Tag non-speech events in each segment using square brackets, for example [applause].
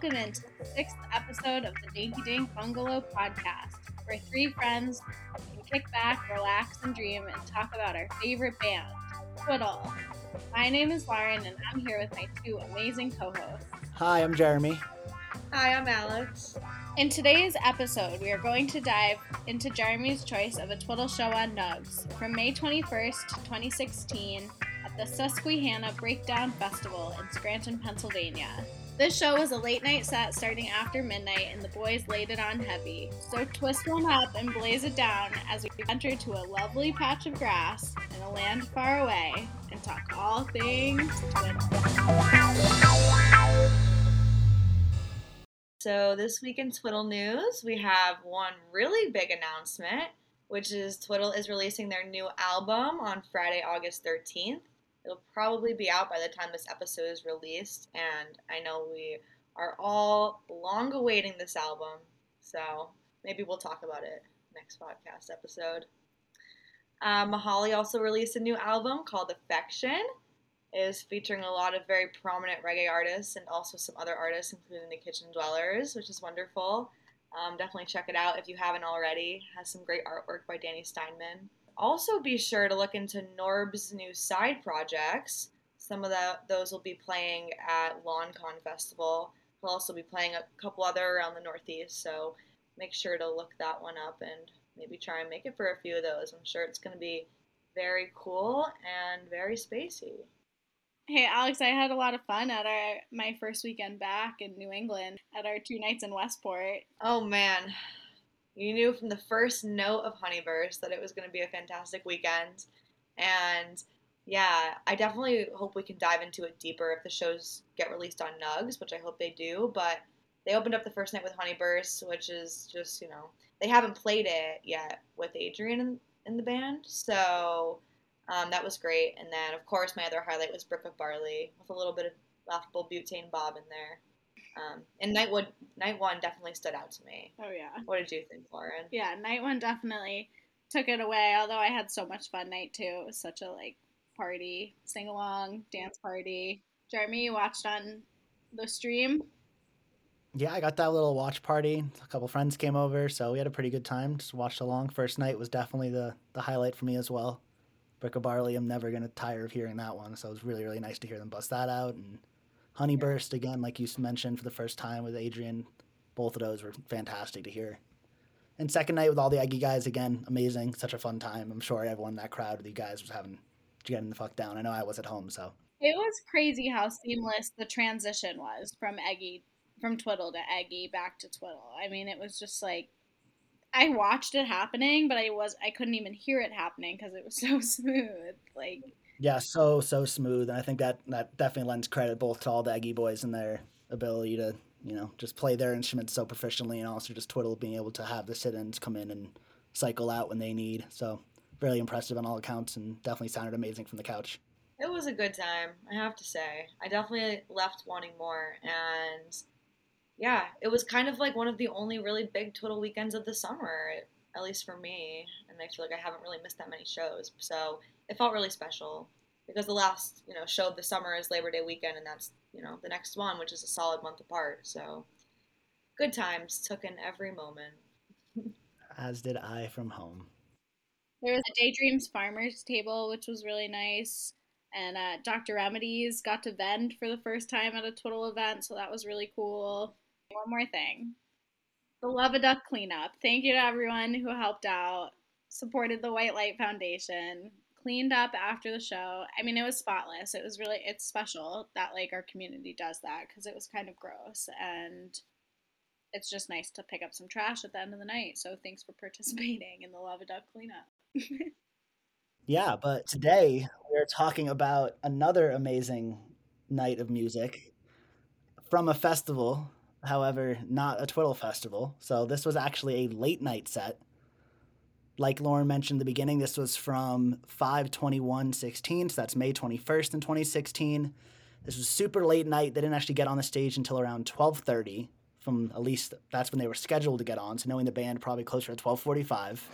welcome into the sixth episode of the Dinky Dink Bungalow podcast, where three friends can kick back, relax, and dream and talk about our favorite band, Twiddle. My name is Lauren, and I'm here with my two amazing co hosts. Hi, I'm Jeremy. Hi, I'm Alex. In today's episode, we are going to dive into Jeremy's choice of a Twiddle show on Nugs from May 21st, 2016, at the Susquehanna Breakdown Festival in Scranton, Pennsylvania. This show was a late night set starting after midnight, and the boys laid it on heavy. So twist one up and blaze it down as we enter to a lovely patch of grass in a land far away and talk all things Twiddle. So, this week in Twiddle news, we have one really big announcement, which is Twiddle is releasing their new album on Friday, August 13th. It'll probably be out by the time this episode is released, and I know we are all long awaiting this album, so maybe we'll talk about it next podcast episode. Um, Mihali also released a new album called Affection. It is featuring a lot of very prominent reggae artists and also some other artists, including the Kitchen Dwellers, which is wonderful. Um, definitely check it out if you haven't already. It has some great artwork by Danny Steinman. Also, be sure to look into Norb's new side projects. Some of the, those will be playing at LawnCon Festival. He'll also be playing a couple other around the Northeast, so make sure to look that one up and maybe try and make it for a few of those. I'm sure it's going to be very cool and very spacey. Hey Alex, I had a lot of fun at our my first weekend back in New England at our two nights in Westport. Oh man, you knew from the first note of Honeyburst that it was going to be a fantastic weekend, and yeah, I definitely hope we can dive into it deeper if the shows get released on Nugs, which I hope they do. But they opened up the first night with Honeyburst, which is just you know they haven't played it yet with Adrian in, in the band, so um, that was great. And then, of course, my other highlight was Brick of Barley with a little bit of laughable butane bob in there. Um, and night one, night one definitely stood out to me. Oh yeah. What did you think, Lauren? Yeah, night one definitely took it away. Although I had so much fun night two. It was such a like party, sing along, dance party. Jeremy, you watched on the stream. Yeah, I got that little watch party. A couple friends came over, so we had a pretty good time. Just watched along. First night was definitely the the highlight for me as well. Brick of Barley, I'm never gonna tire of hearing that one. So it was really really nice to hear them bust that out. And Honeyburst again, like you mentioned for the first time with Adrian. Both of those were fantastic to hear. And second night with all the Eggy guys again, amazing, such a fun time. I'm sure everyone in that crowd with you guys was having getting the fuck down. I know I was at home, so it was crazy how seamless the transition was from Eggy from Twiddle to Eggy back to Twiddle. I mean, it was just like I watched it happening, but I was I couldn't even hear it happening because it was [laughs] so smooth. Like yeah, so so smooth, and I think that that definitely lends credit both to all the Eggy boys and their ability to you know just play their instruments so proficiently, and also just Twiddle being able to have the sit-ins come in and cycle out when they need. So really impressive on all accounts, and definitely sounded amazing from the couch. It was a good time, I have to say. I definitely left wanting more, and yeah, it was kind of like one of the only really big Twiddle weekends of the summer, at least for me. And I feel like I haven't really missed that many shows, so it felt really special because the last you know show of the summer is Labor Day weekend, and that's you know the next one, which is a solid month apart. So good times, took in every moment. [laughs] As did I from home. There was a Daydreams Farmers Table, which was really nice. And uh, Dr. Remedies got to vend for the first time at a total event, so that was really cool. One more thing the Love a Duck cleanup. Thank you to everyone who helped out, supported the White Light Foundation, cleaned up after the show. I mean, it was spotless. It was really, it's special that like our community does that because it was kind of gross and it's just nice to pick up some trash at the end of the night. So thanks for participating in the Love a Duck cleanup. [laughs] yeah, but today we're talking about another amazing night of music from a festival, however, not a Twiddle festival. So this was actually a late night set. Like Lauren mentioned in the beginning, this was from 52116, so that's May 21st in 2016. This was super late night. They didn't actually get on the stage until around 1230 from at least that's when they were scheduled to get on. So knowing the band probably closer to 1245.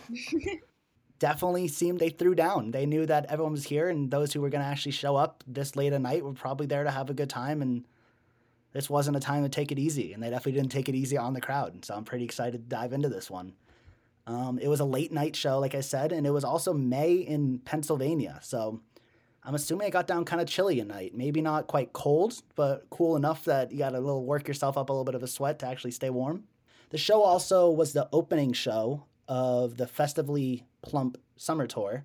[laughs] definitely seemed they threw down. They knew that everyone was here and those who were going to actually show up this late at night were probably there to have a good time and this wasn't a time to take it easy, and they definitely didn't take it easy on the crowd. So I'm pretty excited to dive into this one. Um, it was a late night show, like I said, and it was also May in Pennsylvania. So I'm assuming it got down kind of chilly at night. Maybe not quite cold, but cool enough that you got to little work yourself up a little bit of a sweat to actually stay warm. The show also was the opening show of the Festively Plump Summer Tour.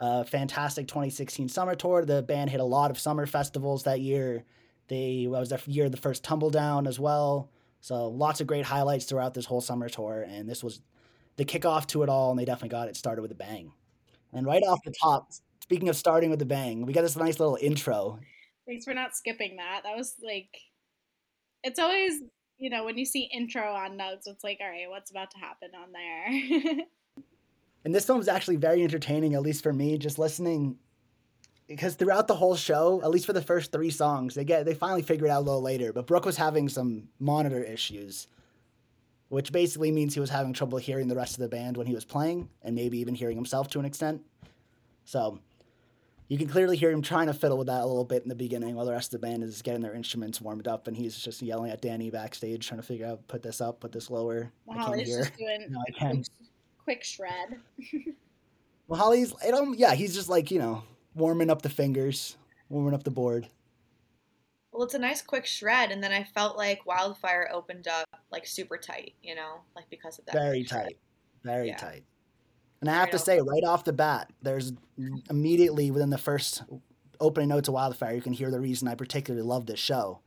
A fantastic 2016 summer tour. The band hit a lot of summer festivals that year. They was the year of the first Tumble Down as well. So lots of great highlights throughout this whole summer tour, and this was the kickoff to it all, and they definitely got it started with a bang. And right off the top, speaking of starting with a bang, we got this nice little intro. Thanks for not skipping that. That was like, it's always you know when you see intro on notes, it's like, all right, what's about to happen on there? [laughs] and this film is actually very entertaining, at least for me, just listening because throughout the whole show, at least for the first three songs, they get they finally figure it out a little later. But Brook was having some monitor issues, which basically means he was having trouble hearing the rest of the band when he was playing, and maybe even hearing himself to an extent. So you can clearly hear him trying to fiddle with that a little bit in the beginning while the rest of the band is getting their instruments warmed up, and he's just yelling at Danny backstage trying to figure out put this up, put this lower. Well, I can't hear. Just doing no, I can. Quick, quick shred. [laughs] well, Holly's, it, um, yeah, he's just like you know warming up the fingers, warming up the board. Well, it's a nice quick shred, and then I felt like Wildfire opened up like super tight, you know, like because of that. Very tight, shred. very yeah. tight. And I have right to say, right off the bat, there's immediately within the first opening notes of Wildfire, you can hear the reason I particularly love this show,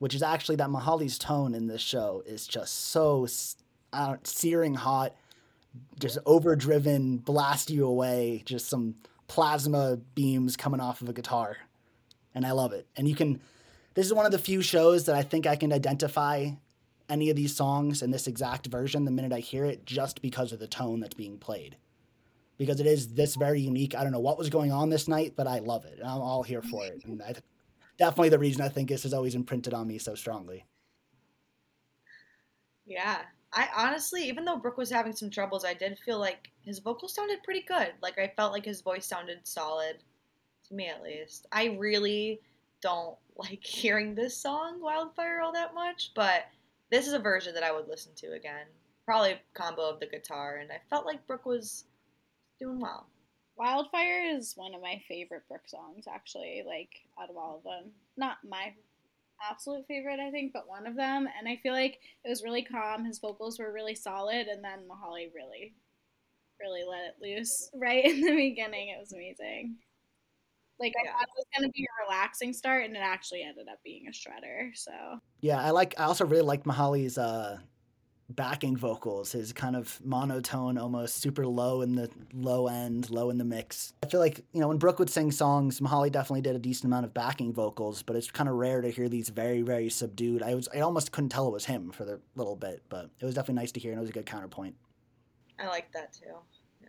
which is actually that Mihali's tone in this show is just so searing hot, just overdriven, blast you away, just some plasma beams coming off of a guitar. And I love it. And you can, this is one of the few shows that I think I can identify any of these songs in this exact version the minute I hear it just because of the tone that's being played. Because it is this very unique. I don't know what was going on this night, but I love it. I'm all here for it. And I, definitely the reason I think this is always imprinted on me so strongly. Yeah. I honestly, even though Brook was having some troubles, I did feel like his vocals sounded pretty good. Like I felt like his voice sounded solid, to me at least. I really don't [laughs] like hearing this song Wildfire all that much, but this is a version that I would listen to again. Probably combo of the guitar, and I felt like Brook was doing well. Wildfire is one of my favorite Brook songs, actually. Like out of all of them, not my absolute favorite, I think, but one of them. And I feel like it was really calm. His vocals were really solid, and then Mihali really, really let it loose [laughs] right in the beginning. It was amazing. Like I thought it was gonna be a relaxing start, and it actually ended up being a shredder. So yeah, I like. I also really liked Mihali's uh, backing vocals, his kind of monotone, almost super low in the low end, low in the mix. I feel like, you know, when Brook would sing songs, Mihali definitely did a decent amount of backing vocals, but it's kind of rare to hear these very, very subdued. I was I almost couldn't tell it was him for the little bit, but it was definitely nice to hear and it was a good counterpoint. I like that too. Yeah.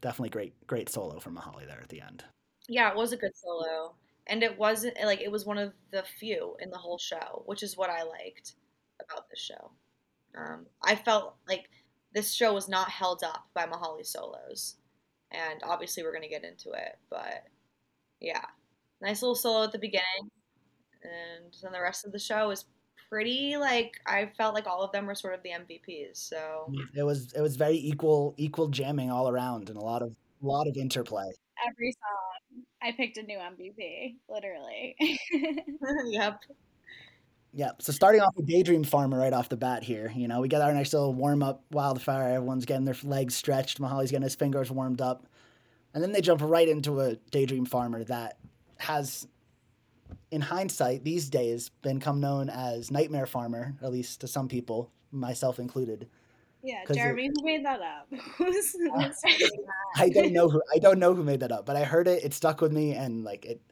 Definitely great, great solo from Mihali there at the end. Yeah, it was a good solo. And it wasn't like it was one of the few in the whole show, which is what I liked about the show. Um, I felt like this show was not held up by Mihali solos, and obviously we're gonna get into it. But yeah, nice little solo at the beginning, and then the rest of the show is pretty like I felt like all of them were sort of the MVPs. So it was it was very equal equal jamming all around and a lot of a lot of interplay. Every song, I picked a new MVP, literally. [laughs] [laughs] yep. Yeah. So starting off with Daydream Farmer right off the bat here, you know, we get our nice little warm up wildfire. Everyone's getting their legs stretched. Mihali's getting his fingers warmed up. And then they jump right into a Daydream Farmer that has, in hindsight, these days become known as Nightmare Farmer, at least to some people, myself included. Yeah, Jeremy, it, who made that up? [laughs] [laughs] I don't know who I don't know who made that up, but I heard it. It stuck with me, and like it,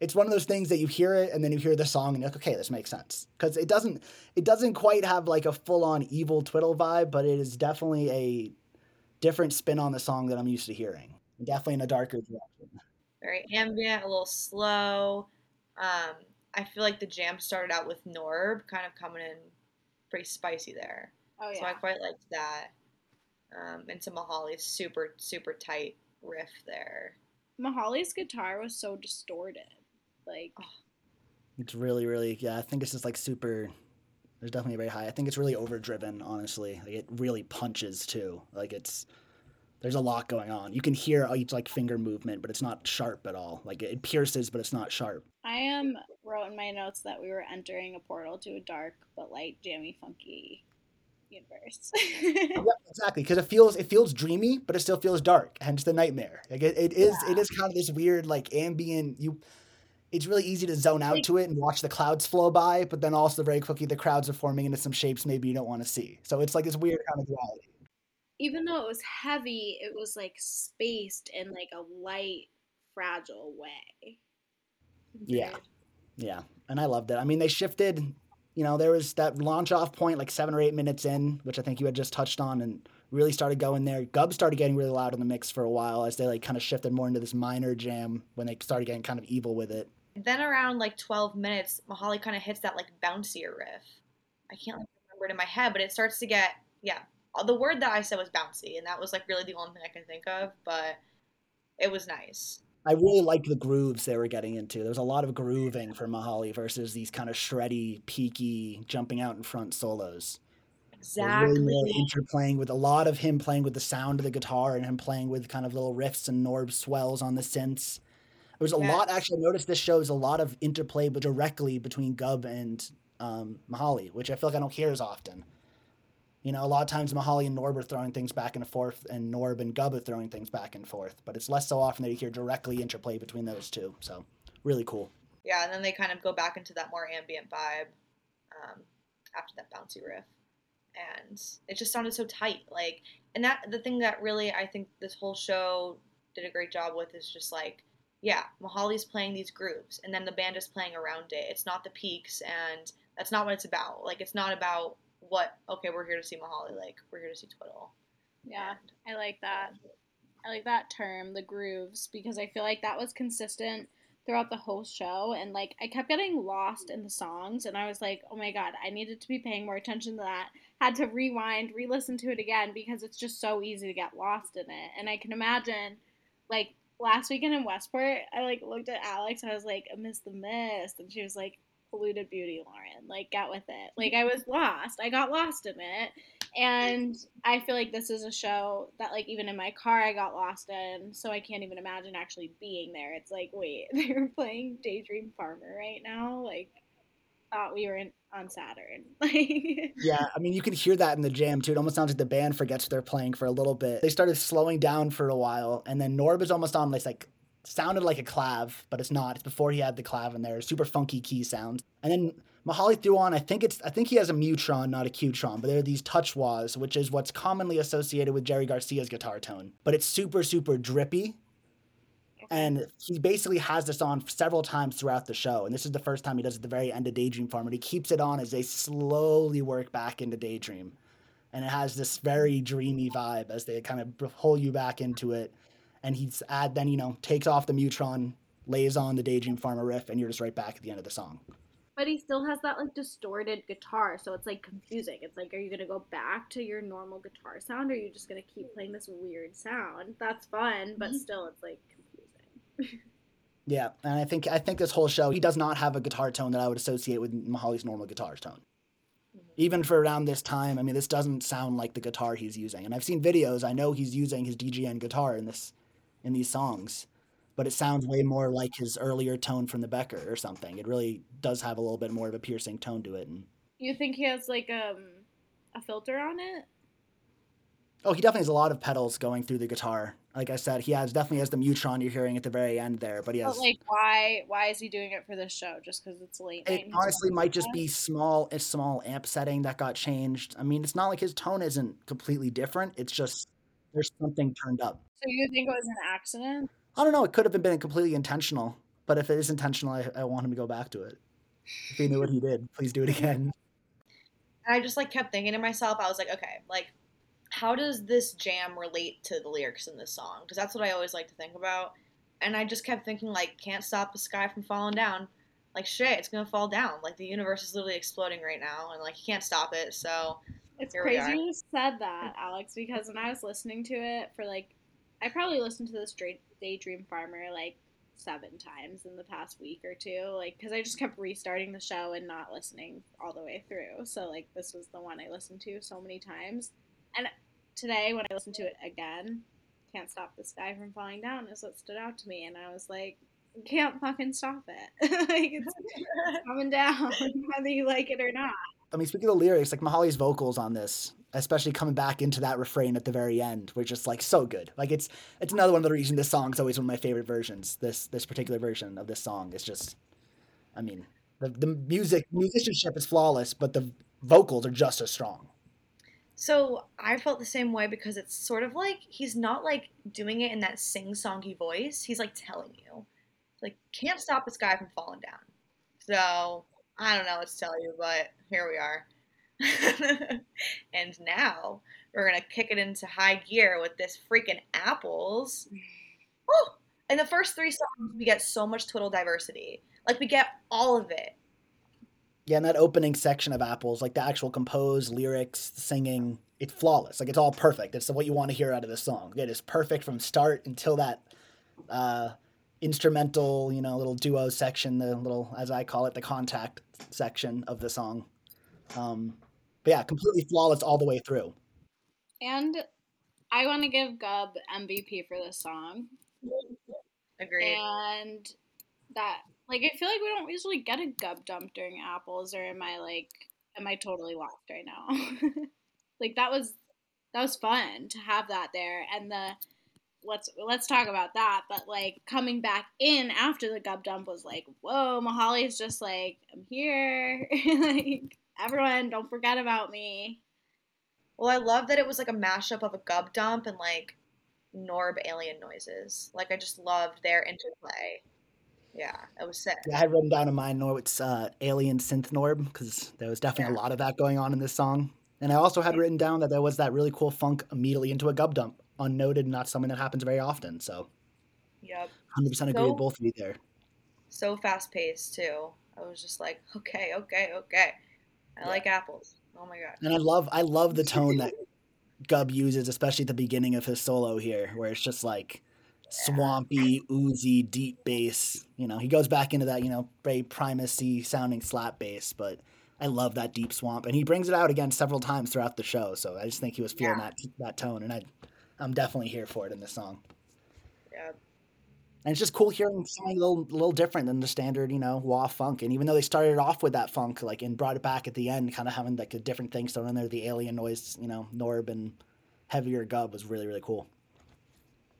it's one of those things that you hear it and then you hear the song and you're like, okay, this makes sense because it doesn't it doesn't quite have like a full on evil twiddle vibe, but it is definitely a different spin on the song that I'm used to hearing. Definitely in a darker direction. Very ambient, a little slow. Um, I feel like the jam started out with Norb kind of coming in pretty spicy there. Oh yeah. So I quite liked that. Um, and some Mihali's super super tight riff there. Mihali's guitar was so distorted. Like, oh. It's really, really, yeah. I think it's just like super. There's definitely very high. I think it's really overdriven. Honestly, like it really punches too. Like it's there's a lot going on. You can hear each like finger movement, but it's not sharp at all. Like it pierces, but it's not sharp. I um wrote in my notes that we were entering a portal to a dark but light, jammy, funky universe. [laughs] yeah, exactly, because it feels it feels dreamy, but it still feels dark. Hence the nightmare. Like it, it is yeah. it is kind of this weird like ambient. You, it's really easy to zone out like, to it and watch the clouds flow by, but then also very quickly the crowds are forming into some shapes maybe you don't want to see. So it's like this weird kind of duality even though it was heavy, it was like spaced in like a light, fragile way. Yeah. Yeah. And I loved it. I mean, they shifted, you know, there was that launch off point like seven or eight minutes in, which I think you had just touched on and really started going there. Gubb started getting really loud in the mix for a while as they like kind of shifted more into this minor jam when they started getting kind of evil with it. Then around like 12 minutes, Mihali kind of hits that like bouncier riff. I can't remember it in my head, but it starts to get, yeah, uh, the word that I said was bouncy, and that was like really the only thing I can think of, but it was nice. I really liked the grooves they were getting into. There was a lot of grooving for Mihali versus these kind of shreddy, peaky, jumping out in front solos. Exactly. Really interplaying with a lot of him playing with the sound of the guitar and him playing with kind of little riffs and Norb swells on the synths. There was a yes. lot. Actually, I noticed this shows a lot of interplay, but directly between Gubb and um, Mihali, which I feel like I don't hear as often. You know, a lot of times Mihali and Norb are throwing things back and forth, and Norb and Gubb are throwing things back and forth. But it's less so often that you hear directly interplay between those two. So, really cool. Yeah, and then they kind of go back into that more ambient vibe um, after that bouncy riff, and it just sounded so tight. Like, and that the thing that really I think this whole show did a great job with is just like, yeah, Mihali's playing these grooves, and then the band is playing around it. It's not the peaks, and that's not what it's about. Like, it's not about what okay we're here to see Mihali like we're here to see Twiddle. Yeah, and, I like that. I like that term, the grooves, because I feel like that was consistent throughout the whole show and like I kept getting lost in the songs and I was like, "Oh my god, I needed to be paying more attention to that." Had to rewind, re-listen to it again because it's just so easy to get lost in it. And I can imagine like last weekend in Westport, I like looked at Alex, and I was like, "I missed the mist." And she was like, polluted beauty, Lauren. Like, get with it. Like, I was lost. I got lost in it. And I feel like this is a show that, like, even in my car, I got lost in. So I can't even imagine actually being there. It's like, wait, [laughs] they're playing Daydream Farmer right now? Like, thought we were in, on Saturn. [laughs] yeah, I mean, you can hear that in the jam too. It almost sounds like the band forgets they're playing for a little bit. They started slowing down for a while, and then Norb is almost on this like sounded like a clav, but it's not. It's before he had the clav in there. Super funky key sounds. And then Mihali threw on, I think it's I think he has a Mutron, not a Qtron, but there are these touch wahs, which is what's commonly associated with Jerry Garcia's guitar tone. But it's super, super drippy. And he basically has this on several times throughout the show. And this is the first time he does it at the very end of Daydream Farm, Farmer. He keeps it on as they slowly work back into Daydream. And it has this very dreamy vibe as they kind of pull you back into it and he's add then you know takes off the Mutron, lays on the Daydream Farmer riff, and you're just right back at the end of the song. But he still has that like distorted guitar, so it's like confusing. It's like, are you gonna go back to your normal guitar sound, or are you just gonna keep playing this weird sound? That's fun, but mm-hmm. still, it's like. Yeah, and I think I think this whole show, he does not have a guitar tone that I would associate with Mihali's normal guitar tone mm-hmm. even for around this time. I mean, this doesn't sound like the guitar he's using. And I've seen videos. I know he's using his DGN guitar in this in these songs, but it sounds way more like his earlier tone from the Becker or something. It really does have a little bit more of a piercing tone to it. And you think he has like um a filter on it? Oh, he definitely has a lot of pedals going through the guitar. Like I said, he has definitely has the Mutron you're hearing at the very end there, but he has. But like, why? Why is he doing it for this show? Just because it's late? It honestly might just be small, a small amp setting that got changed. I mean, it's not like his tone isn't completely different. It's just there's something turned up. So you think it was an accident? I don't know. It could have been completely intentional, but if it is intentional, I, I want him to go back to it. If he knew what he did, please do it again. I just like kept thinking to myself, I was like, okay, like how does this jam relate to the lyrics in this song? Because that's what I always like to think about. And I just kept thinking, like, can't stop the sky from falling down. Like, shit, it's gonna fall down. Like, the universe is literally exploding right now, and like, you can't stop it. So it's Here crazy you said that, Alex, because when I was listening to it for like, I probably listened to this Daydream Farmer like seven times in the past week or two, like because I just kept restarting the show and not listening all the way through. So like this was the one I listened to so many times, and today when I listened to it again, "Can't Stop This Guy from Falling Down" is what stood out to me, and I was like, can't fucking stop it. [laughs] like it's [laughs] coming down, [laughs] whether you like it or not. I mean, speaking of the lyrics, like Mihali's vocals on this, especially coming back into that refrain at the very end, were just like so good. Like it's it's another one of the reasons this song is always one of my favorite versions. This this particular version of this song is just, I mean, the the music musicianship is flawless, but the vocals are just as strong. So I felt the same way because it's sort of like he's not like doing it in that sing-songy voice. He's like telling you, like, can't stop this guy from falling down. So I don't know what to tell you, but here we are. [laughs] and now we're gonna kick it into high gear with this freaking apples. Oh, in the first three songs, we get so much total diversity. Like we get all of it. Yeah, and that opening section of apples, like the actual composed lyrics, the singing, it's flawless. Like it's all perfect. It's what you want to hear out of this song. It is perfect from start until that uh, instrumental, you know, little duo section, the little, as I call it, the contact section of the song. Um, but yeah, completely flawless all the way through. And I want to give Gubb MVP for this song. Agreed. And that, like, I feel like we don't usually get a Gubb dump during apples, or am I like, am I totally lost right now? [laughs] like that was that was fun to have that there, and the let's let's talk about that. But like coming back in after the gubb dump was like, whoa, Mihali's just like, I'm here. [laughs] like everyone, don't forget about me. Well, I love that it was like a mashup of a gubb dump and like Norb alien noises. Like I just loved their interplay. Yeah, it was sick. Yeah, I had written down in mine Norb's uh, alien synth Norb because there was definitely Yeah. a lot of that going on in this song. And I also had written down that there was that really cool funk immediately into a gubb dump, unnoted, not something that happens very often. So Yep. 100% agree So- with both of you there. So fast paced too. I was just like, okay, okay, okay. I Yeah. like apples. Oh my god. And I love I love the [laughs] tone that Gubb uses, especially at the beginning of his solo here, where it's just like swampy, oozy, deep bass. You know, he goes back into that, you know, very primacy sounding slap bass, but I love that deep swamp. And he brings it out again several times throughout the show. So I just think he was feeling Yeah. that that tone and I I'm definitely here for it in this song. Yeah. And it's just cool hearing something a little, little different than the standard, you know, wah funk. And even though they started off with that funk, like, and brought it back at the end, kind of having like a different thing thrown in there, the alien noise, you know, Norb and heavier gubb was really, really cool.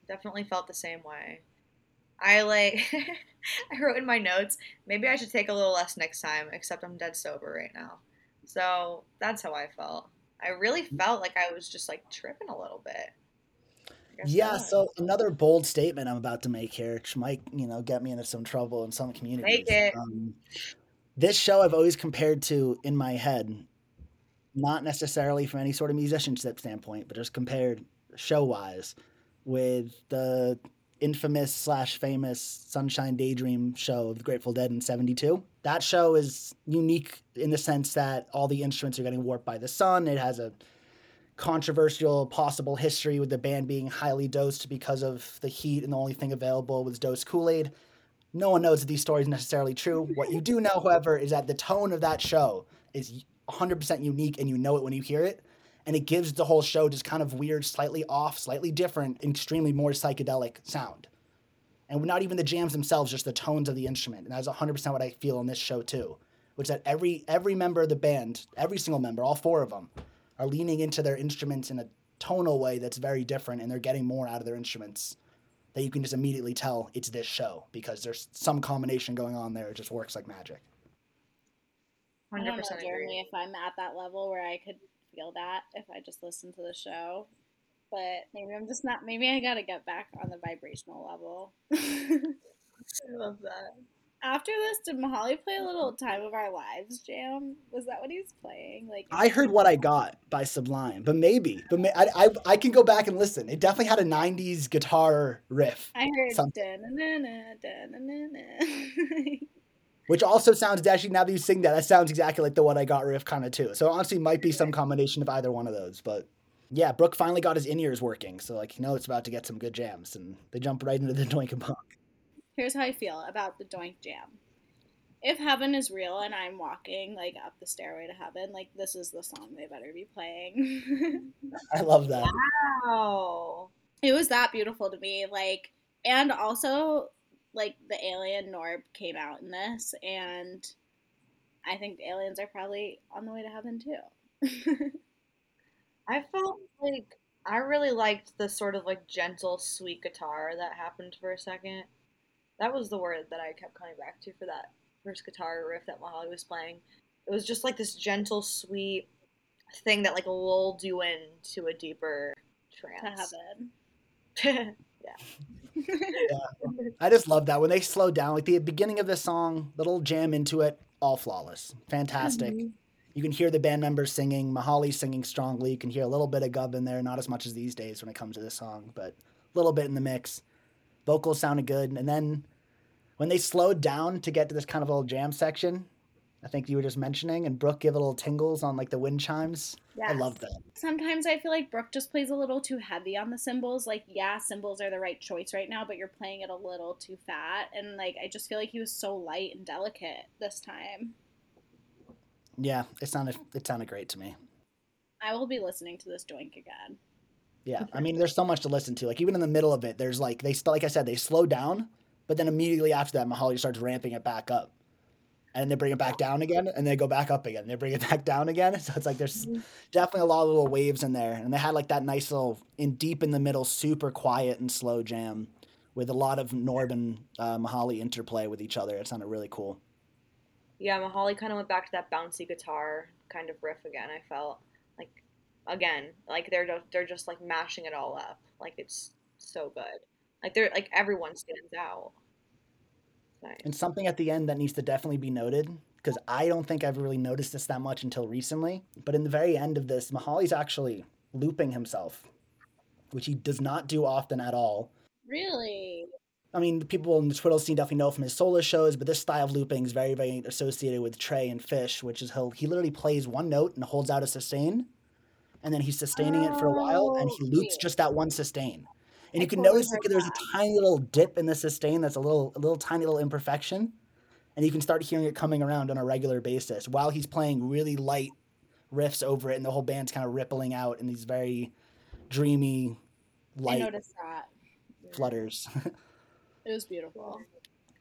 Definitely felt the same way. I like [laughs] I wrote in my notes, maybe I should take a little less next time, except I'm dead sober right now. So that's how I felt. I really felt like I was just like tripping a little bit. Yeah. So another bold statement I'm about to make here, which might, you know, get me into some trouble in some communities. it. Um, this show I've always compared to in my head, not necessarily from any sort of musicianship standpoint, but just compared show wise with the infamous slash famous Sunshine Daydream show of the Grateful Dead in 72. That show is unique in the sense that all the instruments are getting warped by the sun. It has a controversial possible history with the band being highly dosed because of the heat and the only thing available was dosed Kool-Aid. No one knows that these stories are necessarily true. What you do know, however, is that the tone of that show is 100% unique and you know it when you hear it. And it gives the whole show just kind of weird, slightly off, slightly different, extremely more psychedelic sound. And not even the jams themselves, just the tones of the instrument. And that's 100% what I feel on this show too, which is that every every member of the band, every single member, all four of them, are leaning into their instruments in a tonal way that's very different and they're getting more out of their instruments that you can just immediately tell it's this show because there's some combination going on there. It just works like magic. I Hundred don't know, percent Jeremy, agree. if I'm at that level where I could feel that if I just listened to the show. But maybe I'm just not. Maybe I gotta get back on the vibrational level. [laughs] I love that. After this, did Mihali play a little "Time of Our Lives" jam? Was that what he was playing? Like I heard what I got by Sublime, but maybe, but may, I, I I can go back and listen. It definitely had a '90s guitar riff, I heard something. [laughs] which also sounds actually now that you sing that, that sounds exactly like the one I got riff kind of too. So honestly, might be some combination of either one of those. But yeah, Brook finally got his in ears working, so like you know it's about to get some good jams, and they jump right into the [laughs] Doink and. Here's how I feel about the Doink Jam. If heaven is real and I'm walking like up the stairway to heaven, like this is the song they better be playing. [laughs] I love that. Wow. it was that beautiful to me. Like, and also like the alien Norb came out in this, and I think the aliens are probably on the way to heaven too. [laughs] I felt like I really liked the sort of like gentle, sweet guitar that happened for a second. That was the word that I kept coming back to for that first guitar riff that Mahalia was playing. It was just like this gentle, sweet thing that like lulled you into a deeper to trance. [laughs] heaven. [laughs] I just love that when they slow down, like the beginning of the song, little jam into it, all flawless, fantastic. Mhm. You can hear the band members singing, Mihali singing strongly. You can hear a little bit of Gubb in there, not as much as these days when it comes to this song, but a little bit in the mix. Vocals sounded good, and then when they slowed down to get to this kind of little jam section, I think you were just mentioning, and Brook give a little tingles on like the wind chimes. I love that. Sometimes I feel like Brook just plays a little too heavy on the cymbals. Like, yeah, cymbals are the right choice right now, but you're playing it a little too fat. And like, I just feel like he was so light and delicate this time. Yeah, it sounded it sounded great to me. I will be listening to this doink again. Yeah, I mean, there's so much to listen to. Like even in the middle of it, there's like they like I said, they slow down, but then immediately after that, Mihali starts ramping it back up, and they bring it back down again, and they go back up again. They bring it [laughs] back down again. So it's like there's definitely a lot of little waves in there, and they had like that nice little in deep in the middle, super quiet and slow jam with a lot of Norb and uh, Mihali interplay with each other. It sounded really cool. Yeah, Mihali kind of went back to that bouncy guitar kind of riff again. I felt like again, like they're just, they're just like mashing it all up. Like it's so good. Like they're like everyone stands out. Nice. And something at the end that needs to definitely be noted, because I don't think I've really noticed this that much until recently. But in the very end of this, Mihali's actually looping himself, which he does not do often at all. Really? I mean, the people in the Twiddle scene definitely know from his solo shows, but this style of looping is very, very associated with Trey and Fish, which is he'll, he literally plays one note and holds out a sustain, and then he's sustaining it for a while, and he Oh, loops cute. just that one sustain. And I you can totally notice that there's a tiny little dip in the sustain that's a little, a little tiny little imperfection, and you can start hearing it coming around on a regular basis while he's playing really light riffs over it, and the whole band's kind of rippling out in these very dreamy, I light noticed that. flutters. [laughs] It was beautiful.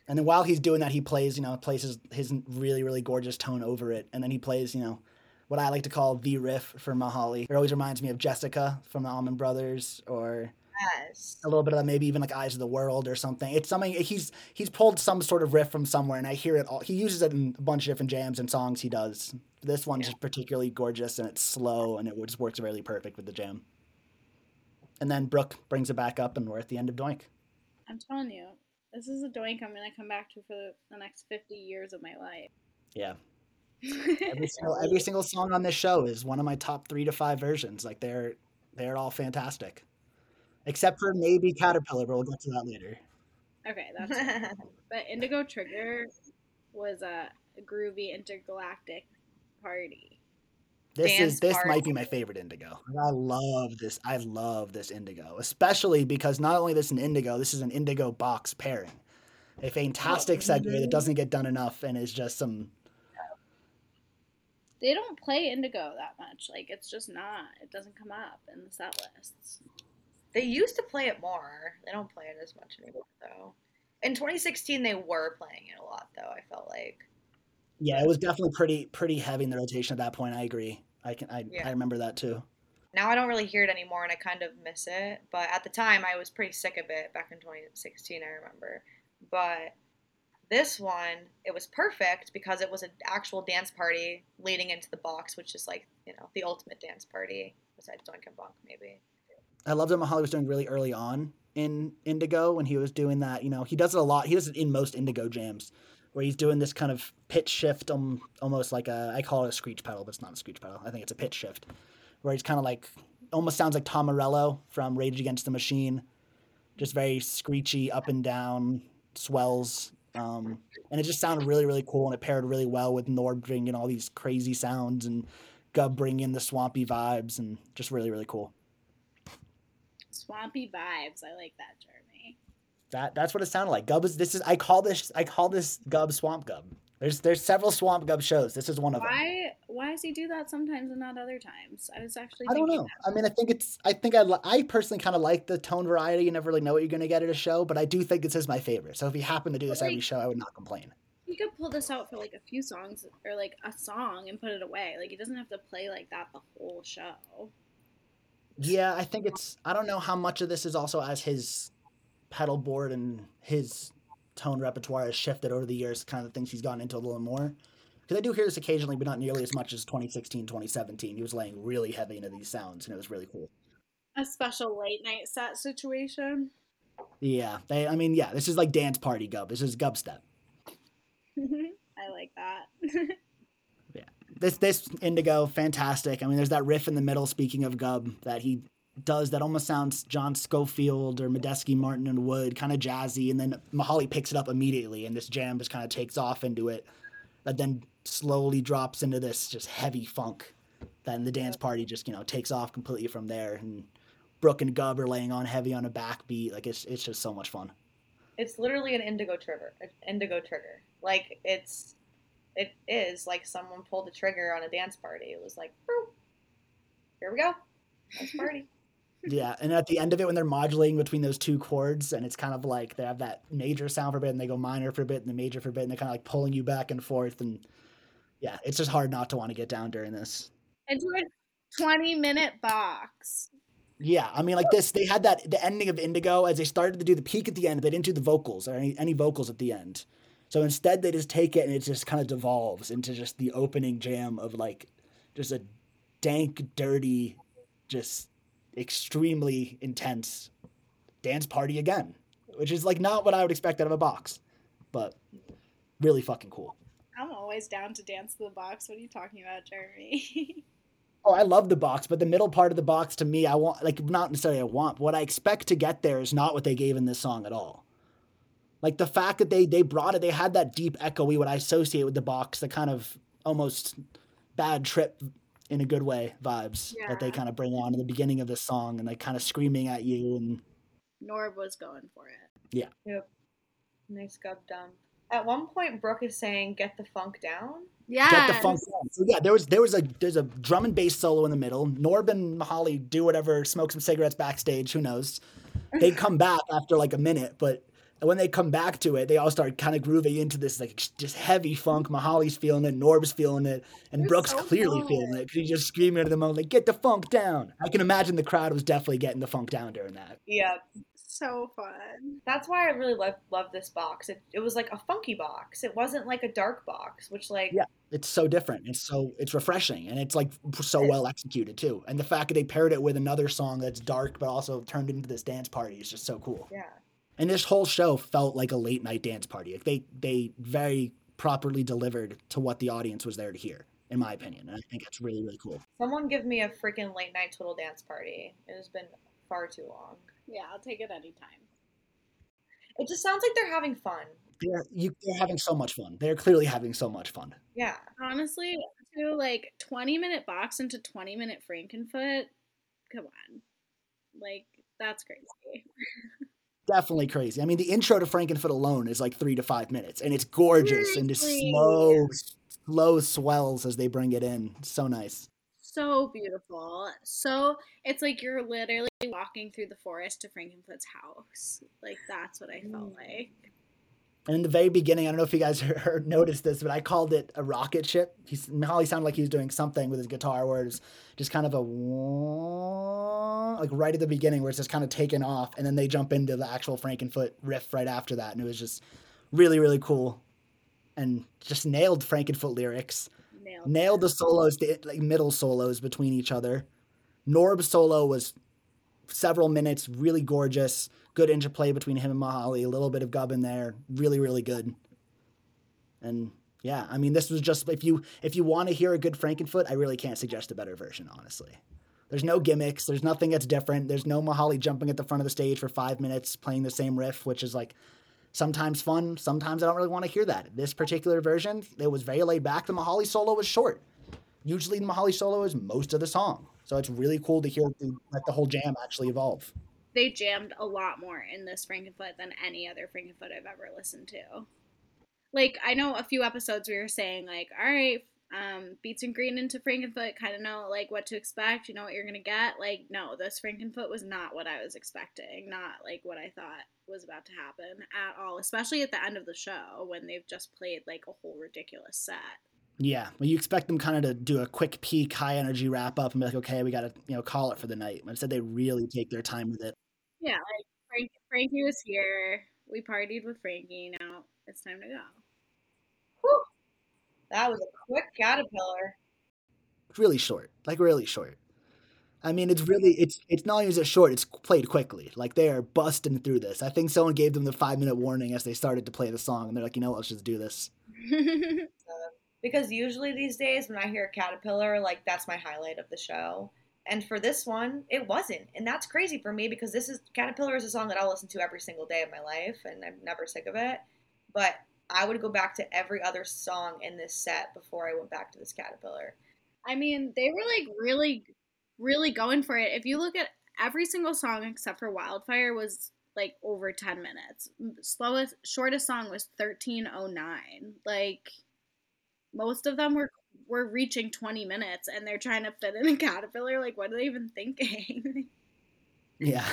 And then while he's doing that, he plays, you know, plays his, his really, really gorgeous tone over it. And then he plays, you know, what I like to call the riff for Mihali. It always reminds me of Jessica from the Allman Brothers or Yes. a little bit of maybe even like Eyes of the World or something. It's something he's he's pulled some sort of riff from somewhere and I hear it all. He uses it in a bunch of different jams and songs he does. This one's Yeah. just particularly gorgeous and it's slow and it just works really perfect with the jam. And then Brook brings it back up and we're at the end of Doink. I'm telling you, this is a doink I'm gonna come back to for the, the next 50 years of my life. Yeah. [laughs] every single every single song on this show is one of my top three to five versions. Like they're they're all fantastic, except for maybe Catapillar, but we'll get to that later. okay, that's [laughs] but Indigo Trigger was a groovy intergalactic party. This Dance is this part. might be my favorite Indigo. I love this. I love this Indigo, especially because not only this is an Indigo, this is an Indigo box pairing. A fantastic oh, segue that doesn't get done enough and is just some. They don't play Indigo that much. Like it's just not. It doesn't come up in the set lists. They used to play it more. They don't play it as much anymore though. In 2016 they were playing it a lot though, I felt like. Yeah, it was definitely pretty pretty heavy in the rotation at that point. I agree. I can I, Yeah. I remember that too. Now I don't really hear it anymore and I kind of miss it, but at the time I was pretty sick of it back in 2016, I remember. But this one, it was perfect because it was an actual dance party leading into the box, which is like, you know, the ultimate dance party besides Doinkinbonk maybe. I loved what Mihali was doing really early on in Indigo when he was doing that. You know, he does it a lot. He does it in most Indigo jams where he's doing this kind of pitch shift, um, almost like a, I call it a screech pedal, but it's not a screech pedal. I think it's a pitch shift where he's kind of like, almost sounds like Tom Morello from Rage Against the Machine. Just very screechy, up and down, swells. Um, and it just sounded really, really cool. And it paired really well with Norb bringing all these crazy sounds and Gubb bringing in the swampy vibes and just really, really cool. Swampy vibes. I like that, Jeremy. That that's what it sounded like. Gubb is this is I call this I call this Gubb Swamp Gubb. There's there's several Swamp Gubb shows. This is one of them. Why why does he do that sometimes and not other times? I was actually I don't know. I mean, I think it's. I think I. li- I personally kind of like the tone variety. You never really know what you're going to get at a show, but I do think this is my favorite. So if he happened to do this every show, I would not complain. He could pull this out for like a few songs or like a song and put it away. Like he doesn't have to play like that the whole show. Yeah, I think it's. I don't know how much of this is also as his pedal board and his tone repertoire has shifted over the years, kind of things he's gotten into a little more. Because I do hear this occasionally, but not nearly as much as 2016, 2017. He was laying really heavy into these sounds, and it was really cool. A special late night set situation. Yeah, they. I mean, yeah, this is like dance party gubb. This is gubb step. [laughs] I like that. [laughs] this this indigo fantastic i mean there's that riff in the middle speaking of gubb that he does that almost sounds john scofield or medeski martin and wood kind of jazzy and then mihali picks it up immediately and this jam just kind of takes off into it that then slowly drops into this just heavy funk then the dance party just you know takes off completely from there and brook and gubb are laying on heavy on a backbeat like it's, it's just so much fun It's literally an indigo trigger. An indigo trigger. Like it's, it is like someone pulled the trigger on a dance party. It was like, here we go, dance party. [laughs] Yeah, and at the end of it, when they're modulating between those two chords, and it's kind of like they have that major sound for a bit, and they go minor for a bit, and the major for a bit, and they're kind of like pulling you back and forth, and yeah, it's just hard not to want to get down during this. Into a 20 minute box. Yeah, I mean, like this, they had that the ending of Indigo as they started to do the peak at the end. They didn't do the vocals or any, any vocals at the end, so instead they just take it and it just kind of devolves into just the opening jam of like just a dank, dirty, just extremely intense dance party again, which is like not what I would expect out of a box, but really fucking cool. I'm always down to dance to the box. What are you talking about, Jeremy? [laughs] Oh, I love the box, but the middle part of the box to me, I want like not necessarily I want. What I expect to get there is not what they gave in this song at all. Like the fact that they they brought it, they had that deep echoey what I associate with the box, the kind of almost bad trip in a good way vibes that they kind of bring on in the beginning of the song and like kind of screaming at you and Norb was going for it. Yeah. Yep. Nice gubb dump. At one point, Brook is saying, "Get the funk down." Yeah. get the funk down. So yeah, there was there was a there's a drum and bass solo in the middle. Norb and Mahali do whatever, smoke some cigarettes backstage. Who knows? They come back after like a minute, but when they come back to it, they all start kind of grooving into this like just heavy funk. Mihali's feeling it, Norb's feeling it, and They're Brook's so clearly fun. feeling it because he's just screaming at the moment like, "Get the funk down!" I can imagine the crowd was definitely getting the funk down during that. Yeah, So fun. that's why I really love love this box. It, it was like a funky box. It wasn't like a dark box, which like Yeah. It's so different. It's so it's refreshing, and it's like so well executed too. And the fact that they paired it with another song that's dark but also turned into this dance party is just so cool. yeah. And this whole show felt like a late night dance party. Like they they very properly delivered to what the audience was there to hear, in my opinion. And I think it's really really cool. Someone give me a freaking late night total dance party. It has been far too long. Yeah, I'll take it anytime. It just sounds like they're having fun. They're you they're having so much fun. They're clearly having so much fun. Yeah. Honestly, to like 20 minute box into 20 minute Frankenfoote, come on. Like, that's crazy. [laughs] Definitely crazy. I mean, the intro to Frankenfoote alone is like three to five minutes, and it's gorgeous and just slow, slow swells as they bring it in. So nice. So beautiful. So it's like you're literally walking through the forest to Frankenfoote's house. Like, that's what I felt Mm. like. And in the very beginning, I don't know if you guys [laughs] heard, noticed this, but I called it a rocket ship. He's, Holly sounded like he was doing something with his guitar where it's just kind of a like right at the beginning where it's just kind of taken off, and then they jump into the actual Frankenfoote riff right after that, and it was just really really cool, and just nailed Frankenfoote lyrics, Nailed. nailed the solos, the like middle solos between each other. Norb's solo was several minutes, really gorgeous. Good interplay between him and Mihali. A little bit of Gubb in there, really, really good. And yeah, I mean, this was just if you if you want to hear a good Frankenfoote, I really can't suggest a better version, honestly. There's no gimmicks. There's nothing that's different. There's no Mihali jumping at the front of the stage for five minutes playing the same riff, which is like sometimes fun. Sometimes I don't really want to hear that. This particular version, it was very laid back. The Mihali solo was short. Usually, the Mihali solo is most of the song, so it's really cool to hear let the whole jam actually evolve. They jammed a lot more in this Frankenfoote than any other Frankenfoote I've ever listened to. Like I know a few episodes we were saying like, all right, um, Beats and Green into Frankenfoote, kind of know like what to expect, you know what you're gonna get. Like, no, this Frankenfoote was not what I was expecting, not like what I thought was about to happen at all. Especially at the end of the show when they've just played like a whole ridiculous set. Yeah, well, you expect them kind of to do a quick peak, high energy wrap up and be like, okay, we got to you know call it for the night. But instead, they really take their time with it. Yeah, like Frank, Frankie was here. We partied with Frankie. Now it's time to go. Whew. That was a quick Catapillar. Really short, like really short. I mean, it's really it's it's not only is it short, it's played quickly. Like they are busting through this. I think someone gave them the five minute warning as they started to play the song, and they're like, you know, what, let's just do this. [laughs] Because usually these days when I hear Catapillar, like that's my highlight of the show. And for this one, it wasn't, and that's crazy for me because this is Catapillar is a song that I'll listen to every single day of my life, and I'm never sick of it. But I would go back to every other song in this set before I went back to this Catapillar. I mean, they were like really, really going for it. If you look at every single song except for Wildfire was like over 10 minutes. Slowest, shortest song was 1309. Like most of them were were reaching 20 minutes and they're trying to fit in a Catapillar. Like, what are they even thinking? [laughs] yeah.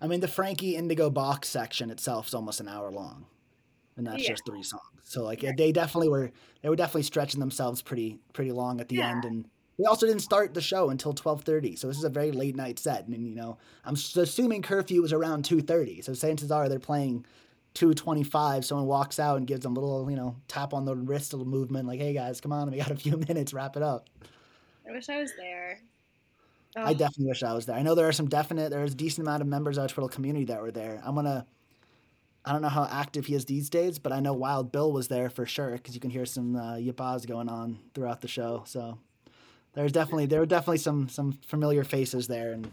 I mean, the Frankie Indigo box section itself is almost an hour long and that's yeah. just three songs. So like yeah. they definitely were they were definitely stretching themselves pretty pretty long at the yeah. end and they also didn't start the show until 12:30. So this is a very late night set and, you know, I'm assuming curfew was around 2:30. So chances are they're playing 225 someone walks out and gives them a little, you know, tap on the wrist little movement like, "Hey guys, come on, we got a few [laughs] minutes, wrap it up." I wish I was there. Oh. I definitely wish I was there. I know there are some definite there's a decent amount of members of our Twitter community that were there. I'm going to I don't know how active he is these days, but I know Wild Bill was there for sure because you can hear some uh, going on throughout the show. So there's definitely there were definitely some some familiar faces there, and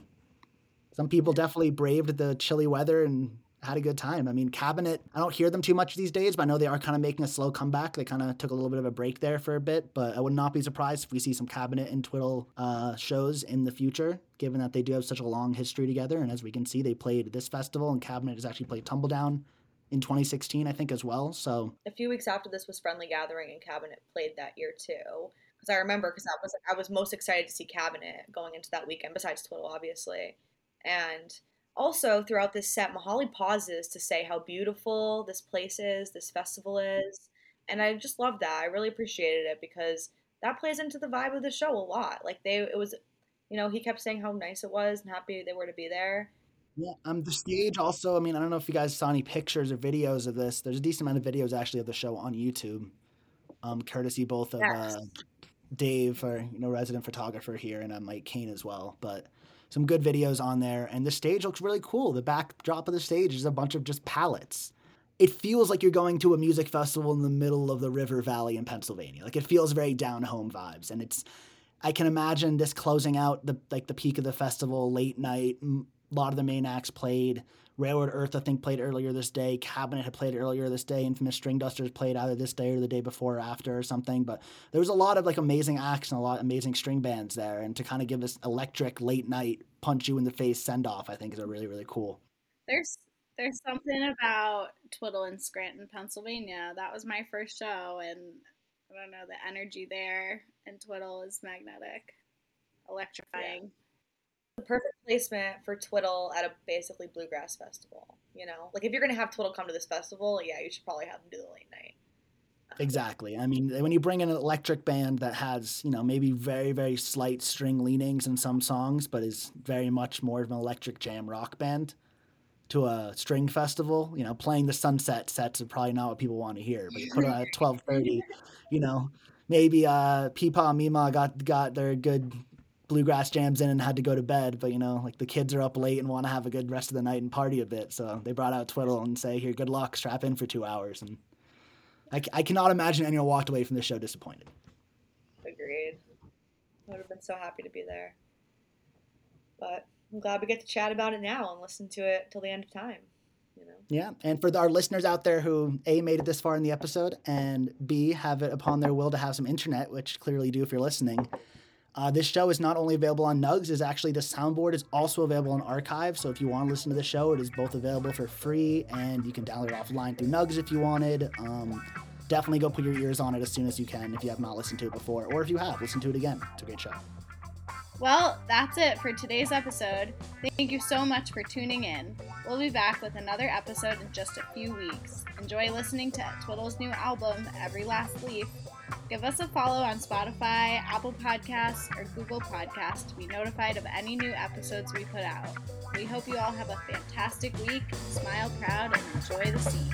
some people definitely braved the chilly weather and had a good time. I mean, Cabinet, I don't hear them too much these days, but I know they are kind of making a slow comeback. They kind of took a little bit of a break there for a bit, but I would not be surprised if we see some Cabinet and Twiddle uh, shows in the future, given that they do have such a long history together. And as we can see, they played this festival, and Cabinet has actually played Tumbledown in 2016, I think, as well. So a few weeks after this was Friendly Gathering, and Cabinet played that year too. Because I remember, because I was I was most excited to see Cabinet going into that weekend, besides Twiddle, obviously, and also throughout this set, Mihali pauses to say how beautiful this place is, this festival is, and I just love that. I really appreciated it because that plays into the vibe of the show a lot. Like they, it was, you know, he kept saying how nice it was and happy they were to be there yeah, um, the stage also. I mean, I don't know if you guys saw any pictures or videos of this. There's a decent amount of videos actually of the show on YouTube, um, courtesy both of yes. uh, Dave, our you know resident photographer here, and uh, Mike Kane as well. But some good videos on there, and the stage looks really cool. The backdrop of the stage is a bunch of just pallets. It feels like you're going to a music festival in the middle of the river valley in Pennsylvania. Like it feels very down home vibes, and it's. I can imagine this closing out the like the peak of the festival, late night, a lot of the main acts played. Railroad Earth, I think, played earlier this day. Cabinet had played earlier this day. Infamous Stringdusters played either this day or the day before or after or something. But there was a lot of like amazing acts and a lot of amazing string bands there. And to kind of give this electric late night punch you in the face send off, I think is a really really cool. There's there's something about Twiddle in Scranton, Pennsylvania. That was my first show, and I don't know the energy there. And Twiddle is magnetic, electrifying. Yeah the perfect placement for Twiddle at a basically bluegrass festival. You know, like if you're gonna have Twiddle come to this festival, yeah, you should probably have them do the late night. Exactly. I mean, when you bring in an electric band that has, you know, maybe very, very slight string leanings in some songs, but is very much more of an electric jam rock band to a string festival, you know, playing the sunset sets are probably not what people want to hear. But you put it at twelve thirty, you know, maybe uh Peepaw Mima got got their good bluegrass jams in and had to go to bed, but you know, like the kids are up late and want to have a good rest of the night and party a bit. So they brought out Twiddle and say, "Here, good luck, strap in for two hours." And I, I cannot imagine anyone walked away from the show disappointed. Agreed. I would have been so happy to be there. But I'm glad we get to chat about it now and listen to it till the end of time. You know? Yeah, and for our listeners out there who a made it this far in the episode and b have it upon their will to have some internet, which clearly do if you're listening Uh, this show is not only available on Nugs, is actually the soundboard is also available on Archive. So if you want to listen to the show, it is both available for free and you can download it offline through Nugs if you wanted. Um, definitely go put your ears on it as soon as you can if you have not listened to it before, or if you have, listen to it again. It's a great show. Well, that's it for today's episode. Thank you so much for tuning in. We'll be back with another episode in just a few weeks. Enjoy listening to Twiddle's new album, Every Last Leaf. Give us a follow on Spotify, Apple Podcasts, or Google Podcasts to be notified of any new episodes we put out. We hope you all have a fantastic week. Smile proud and enjoy the scene.